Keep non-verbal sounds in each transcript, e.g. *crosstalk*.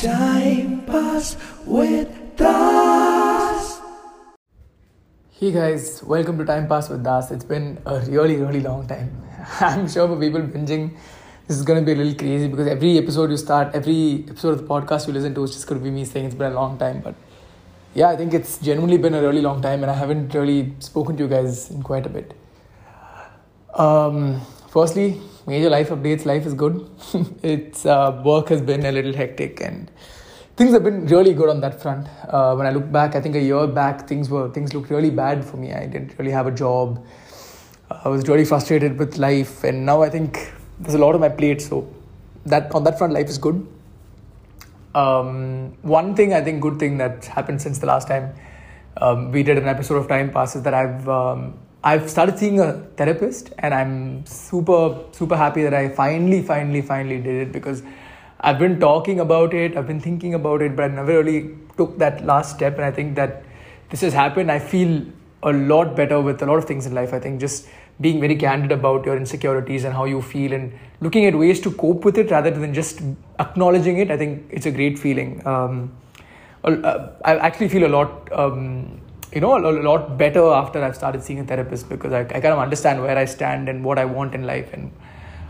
Time pass with us. Hey guys, welcome to Time Pass with Das. It's been a really, really long time. *laughs* I'm sure for people binging, this is going to be a little crazy because every episode you start, every episode of the podcast you listen to is just going to be me saying it's been a long time. But yeah, I think it's genuinely been a really long time and I haven't really spoken to you guys in quite a bit. Um, firstly, major life updates. Life is good. *laughs* it's uh, work has been a little hectic and things have been really good on that front. Uh, when I look back, I think a year back things were things looked really bad for me. I didn't really have a job. I was really frustrated with life, and now I think there's a lot on my plate. So that on that front, life is good. Um, one thing I think good thing that happened since the last time um, we did an episode of Time Pass is that I've um, I've started seeing a therapist, and I'm super super happy that I finally finally finally did it because I've been talking about it, I've been thinking about it, but I never really took that last step. And I think that this has happened. I feel a lot better with a lot of things in life. I think just being very candid about your insecurities and how you feel and looking at ways to cope with it rather than just acknowledging it, I think it's a great feeling. Um, I actually feel a lot, um, you know, a lot better after I've started seeing a therapist because I, I kind of understand where I stand and what I want in life and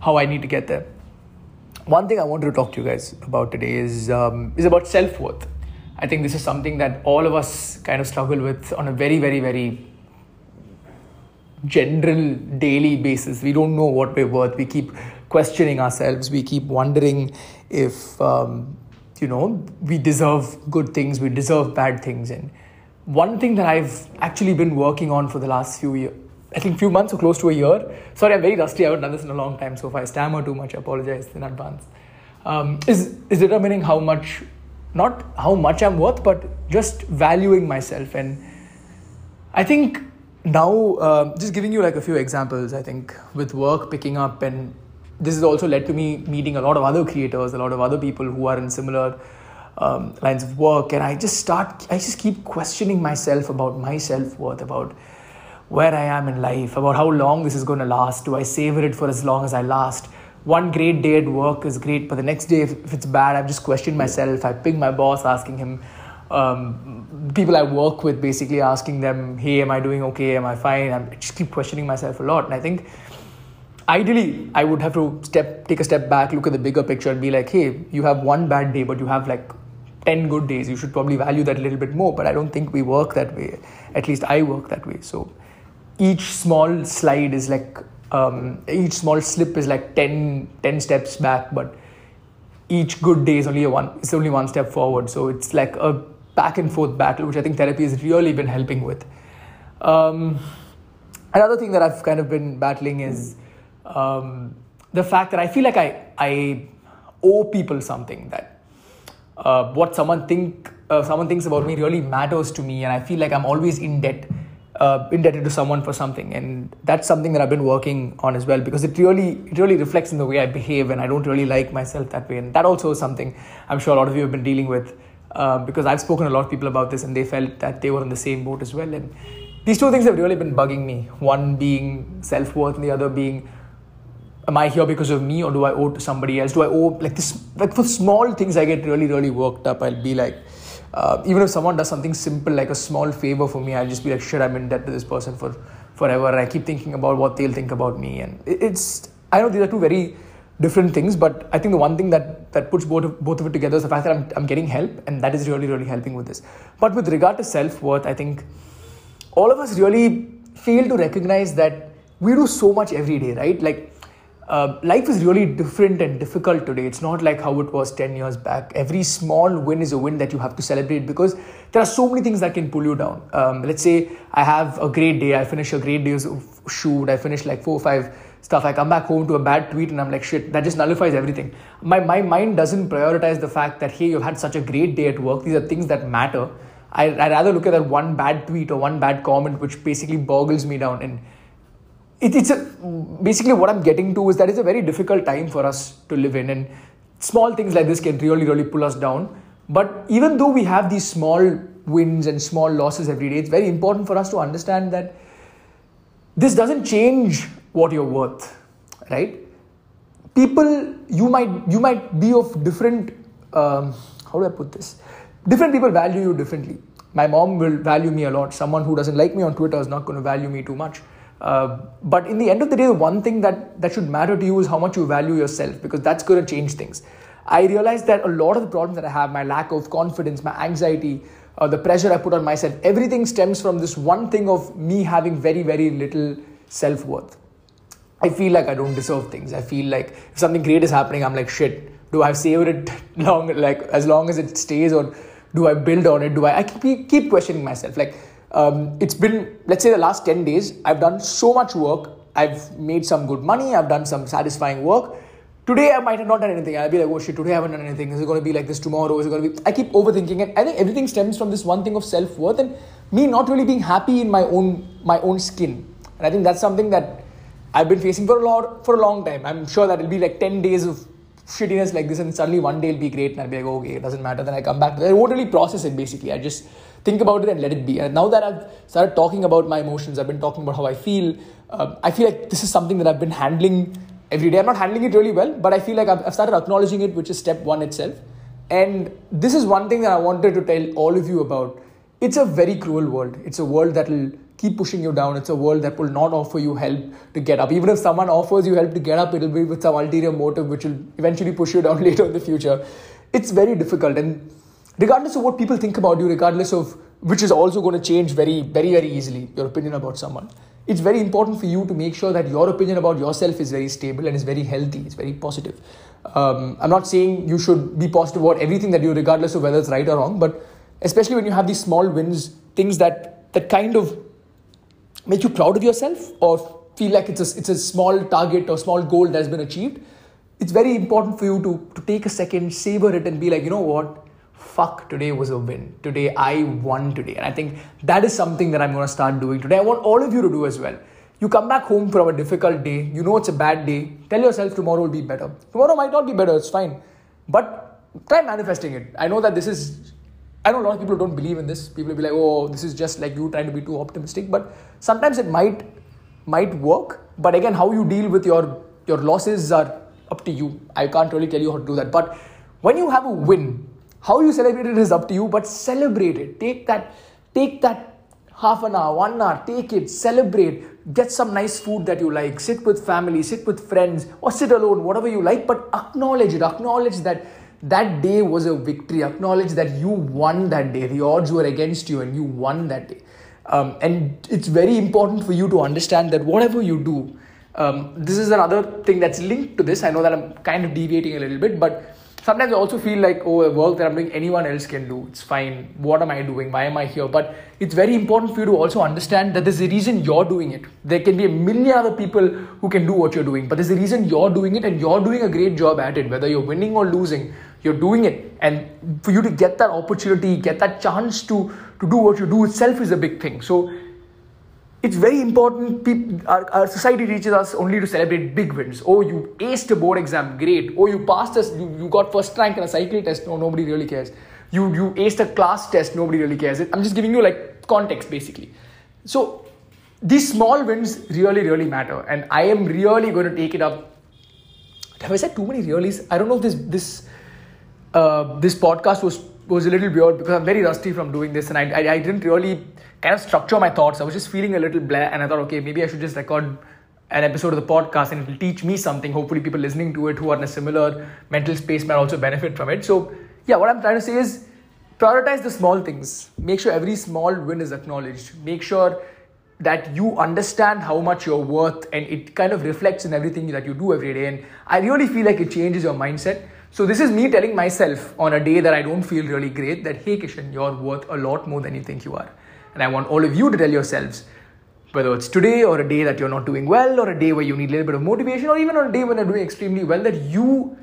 how I need to get there one thing I wanted to talk to you guys about today is um, is about self worth. I think this is something that all of us kind of struggle with on a very, very, very general daily basis. We don't know what we're worth. We keep questioning ourselves. We keep wondering if um, you know we deserve good things, we deserve bad things. And one thing that I've actually been working on for the last few years, I think few months or close to a year. Sorry, I'm very rusty. I haven't done this in a long time, so if I stammer too much, I apologize in advance. Um, is is determining how much, not how much I'm worth, but just valuing myself. And I think now, uh, just giving you like a few examples. I think with work picking up, and this has also led to me meeting a lot of other creators, a lot of other people who are in similar. Um, lines of work and i just start i just keep questioning myself about my self-worth about where I am in life, about how long this is going to last. Do I savor it for as long as I last? One great day at work is great, but the next day, if, if it's bad, I've just questioned myself. I ping my boss, asking him, um, people I work with, basically asking them, hey, am I doing okay? Am I fine? I just keep questioning myself a lot. And I think ideally, I would have to step, take a step back, look at the bigger picture, and be like, hey, you have one bad day, but you have like 10 good days. You should probably value that a little bit more. But I don't think we work that way. At least I work that way. So each small slide is like um, each small slip is like 10, 10 steps back but each good day is only a one it's only one step forward so it's like a back and forth battle which i think therapy has really been helping with um, another thing that i've kind of been battling is um, the fact that i feel like i, I owe people something that uh, what someone think uh, someone thinks about me really matters to me and i feel like i'm always in debt uh, indebted to someone for something. And that's something that i've been working on as well because it really it really reflects in the way i behave and i don't really like myself that way. And that also is something i'm sure a lot of you have been dealing with uh, because i've spoken to a lot of people about this and they felt that they were in the same boat as well. And these two things have really been bugging me. One being self-worth and the other being am i here because of me or do i owe to somebody else do i owe like this like for small things i get really really worked up i'll be like uh, even if someone does something simple like a small favor for me, I'll just be like, shit, I'm in debt to this person for forever. And I keep thinking about what they'll think about me. And it's, I know these are two very different things, but I think the one thing that, that puts both of, both of it together is the fact that I'm, I'm getting help, and that is really, really helping with this. But with regard to self worth, I think all of us really fail to recognize that we do so much every day, right? Like, uh, life is really different and difficult today. It's not like how it was 10 years back. Every small win is a win that you have to celebrate because there are so many things that can pull you down. Um, let's say I have a great day, I finish a great day's shoot, I finish like four or five stuff. I come back home to a bad tweet and I'm like, shit, that just nullifies everything. My, my mind doesn't prioritize the fact that, hey, you've had such a great day at work. These are things that matter. I, I'd rather look at that one bad tweet or one bad comment which basically boggles me down and it, it's a, basically what I'm getting to is that it's a very difficult time for us to live in, and small things like this can really, really pull us down. But even though we have these small wins and small losses every day, it's very important for us to understand that this doesn't change what you're worth, right? People, you might you might be of different um, how do I put this? Different people value you differently. My mom will value me a lot. Someone who doesn't like me on Twitter is not going to value me too much. Uh, but in the end of the day, the one thing that, that should matter to you is how much you value yourself because that's going to change things. I realized that a lot of the problems that I have, my lack of confidence, my anxiety, uh, the pressure I put on myself, everything stems from this one thing of me having very, very little self worth. I feel like I don't deserve things. I feel like if something great is happening, I'm like, shit, do I savor it *laughs* long, like as long as it stays, or do I build on it? Do I? I keep, keep questioning myself. Like, um, it's been, let's say, the last 10 days, I've done so much work. I've made some good money. I've done some satisfying work. Today, I might have not done anything. I'll be like, oh shit, today I haven't done anything. Is it going to be like this tomorrow? Is it going to be. I keep overthinking it. I think everything stems from this one thing of self worth and me not really being happy in my own my own skin. And I think that's something that I've been facing for a lot for a long time. I'm sure that it'll be like 10 days of shittiness like this, and suddenly one day it'll be great, and I'll be like, okay, it doesn't matter. Then I come back. I won't really process it basically. I just think about it and let it be. And now that I've started talking about my emotions, I've been talking about how I feel. Uh, I feel like this is something that I've been handling every day. I'm not handling it really well, but I feel like I've, I've started acknowledging it, which is step one itself. And this is one thing that I wanted to tell all of you about. It's a very cruel world. It's a world that will keep pushing you down. It's a world that will not offer you help to get up. Even if someone offers you help to get up, it'll be with some ulterior motive which will eventually push you down *laughs* later in the future. It's very difficult. And regardless of what people think about you, regardless of which is also going to change very, very, very easily, your opinion about someone. It's very important for you to make sure that your opinion about yourself is very stable and is very healthy, it's very positive. Um, I'm not saying you should be positive about everything that you, regardless of whether it's right or wrong, but especially when you have these small wins, things that that kind of make you proud of yourself or feel like it's a, it's a small target or small goal that has been achieved, it's very important for you to, to take a second, savor it, and be like, you know what? Fuck, today was a win. Today I won today. And I think that is something that I'm going to start doing today. I want all of you to do as well. You come back home from a difficult day, you know it's a bad day, tell yourself tomorrow will be better. Tomorrow might not be better, it's fine. But try manifesting it. I know that this is I know a lot of people don't believe in this. People will be like, "Oh, this is just like you trying to be too optimistic." But sometimes it might might work. But again, how you deal with your your losses are up to you. I can't really tell you how to do that. But when you have a win, how you celebrate it is up to you. But celebrate it. Take that. Take that half an hour, one hour. Take it. Celebrate. Get some nice food that you like. Sit with family. Sit with friends, or sit alone. Whatever you like. But acknowledge it. Acknowledge that that day was a victory. Acknowledge that you won that day. The odds were against you and you won that day. Um, and it's very important for you to understand that whatever you do, um, this is another thing that's linked to this. I know that I'm kind of deviating a little bit, but sometimes I also feel like, oh, a work that I'm doing, anyone else can do. It's fine. What am I doing? Why am I here? But it's very important for you to also understand that there's a reason you're doing it. There can be a million other people who can do what you're doing, but there's a reason you're doing it and you're doing a great job at it, whether you're winning or losing you're doing it and for you to get that opportunity get that chance to to do what you do itself is a big thing so it's very important our, our society reaches us only to celebrate big wins. Oh you aced a board exam great. Oh you passed us you, you got first rank in a cycle test no nobody really cares. You you aced a class test nobody really cares. I'm just giving you like context basically. So these small wins really really matter and i am really going to take it up. Have i said too many reallys? I don't know if this this uh, this podcast was was a little weird because I'm very rusty from doing this, and I, I, I didn't really kind of structure my thoughts. I was just feeling a little blah, and I thought, okay, maybe I should just record an episode of the podcast, and it will teach me something. Hopefully, people listening to it who are in a similar mental space might also benefit from it. So, yeah, what I'm trying to say is prioritize the small things. Make sure every small win is acknowledged. Make sure that you understand how much you're worth, and it kind of reflects in everything that you do every day. And I really feel like it changes your mindset so this is me telling myself on a day that I don't feel really great that hey Kishen, you're worth a lot more than you think you are. And I want all of you to tell yourselves, whether it's today or a day that you're not doing well, or a day where you need a little bit of motivation, or even on a day when you're doing extremely well, that you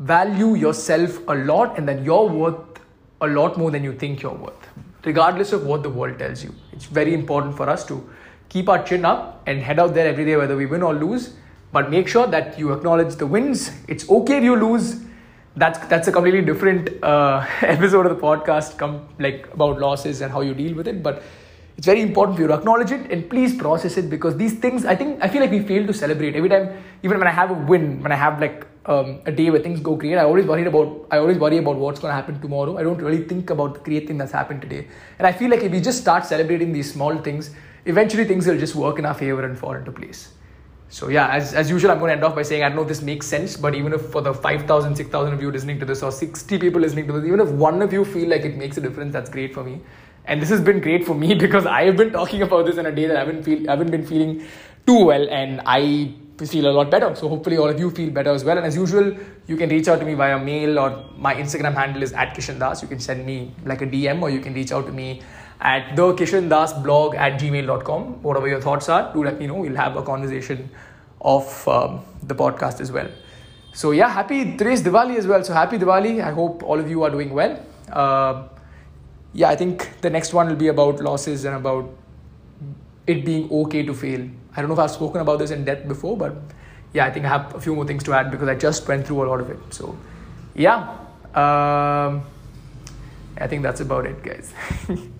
value yourself a lot and that you're worth a lot more than you think you're worth, regardless of what the world tells you. It's very important for us to keep our chin up and head out there every day, whether we win or lose. But make sure that you acknowledge the wins. It's okay if you lose that's that's a completely different uh, *laughs* episode of the podcast come like about losses and how you deal with it but it's very important for you to acknowledge it and please process it because these things i think i feel like we fail to celebrate. Every time even when i have a win when i have like um, a day where things go great i always worry about i always worry about what's going to happen tomorrow. I don't really think about the great thing that's happened today. And i feel like if we just start celebrating these small things eventually things will just work in our favor and fall into place so yeah, as, as usual, I'm going to end off by saying I don't know if this makes sense, but even if for the 5,000, 6,000 of you listening to this or 60 people listening to this, even if one of you feel like it makes a difference, that's great for me. And this has been great for me *laughs* because I have been talking about this in a day that I haven't feel I haven't been feeling too well, and I feel a lot better. So hopefully all of you feel better as well. And as usual, you can reach out to me via mail or my Instagram handle is at Kishen Das. You can send me like a DM or you can reach out to me at the Kishen Das blog at gmail.com. Whatever your thoughts are, do let me know. We'll have a conversation of um, the podcast as well. So yeah, happy today's Diwali as well. So happy Diwali. I hope all of you are doing well. Uh, yeah, I think the next one will be about losses and about it being okay to fail. I don't know if I've spoken about this in depth before, but yeah, I think I have a few more things to add because I just went through a lot of it. So yeah, um, I think that's about it, guys. *laughs*